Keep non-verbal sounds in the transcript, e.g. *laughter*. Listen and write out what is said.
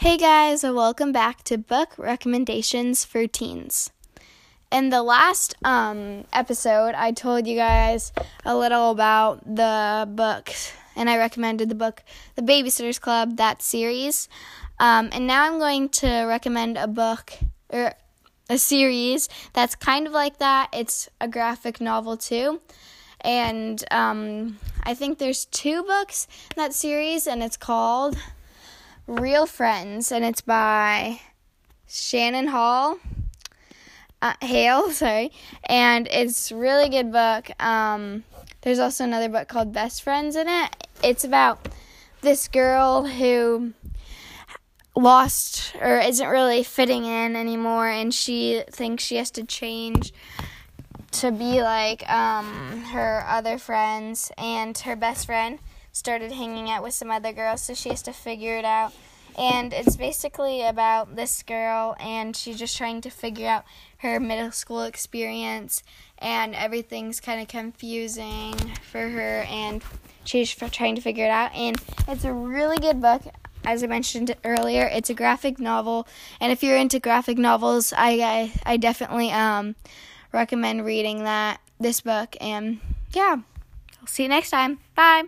Hey guys, welcome back to Book Recommendations for Teens. In the last um, episode, I told you guys a little about the book, and I recommended the book The Babysitter's Club, that series. Um, and now I'm going to recommend a book, or a series that's kind of like that. It's a graphic novel too. And um, I think there's two books in that series, and it's called Real Friends, and it's by Shannon Hall. Uh, Hale, *laughs* sorry, and it's really good book. Um, there's also another book called Best Friends in it. It's about this girl who lost or isn't really fitting in anymore, and she thinks she has to change to be like um, her other friends, and her best friend started hanging out with some other girls, so she has to figure it out. And it's basically about this girl, and she's just trying to figure out her middle school experience, and everything's kind of confusing for her, and she's trying to figure it out. And it's a really good book. As I mentioned earlier, it's a graphic novel, and if you're into graphic novels, I I, I definitely um recommend reading that this book. And yeah, I'll see you next time. Bye.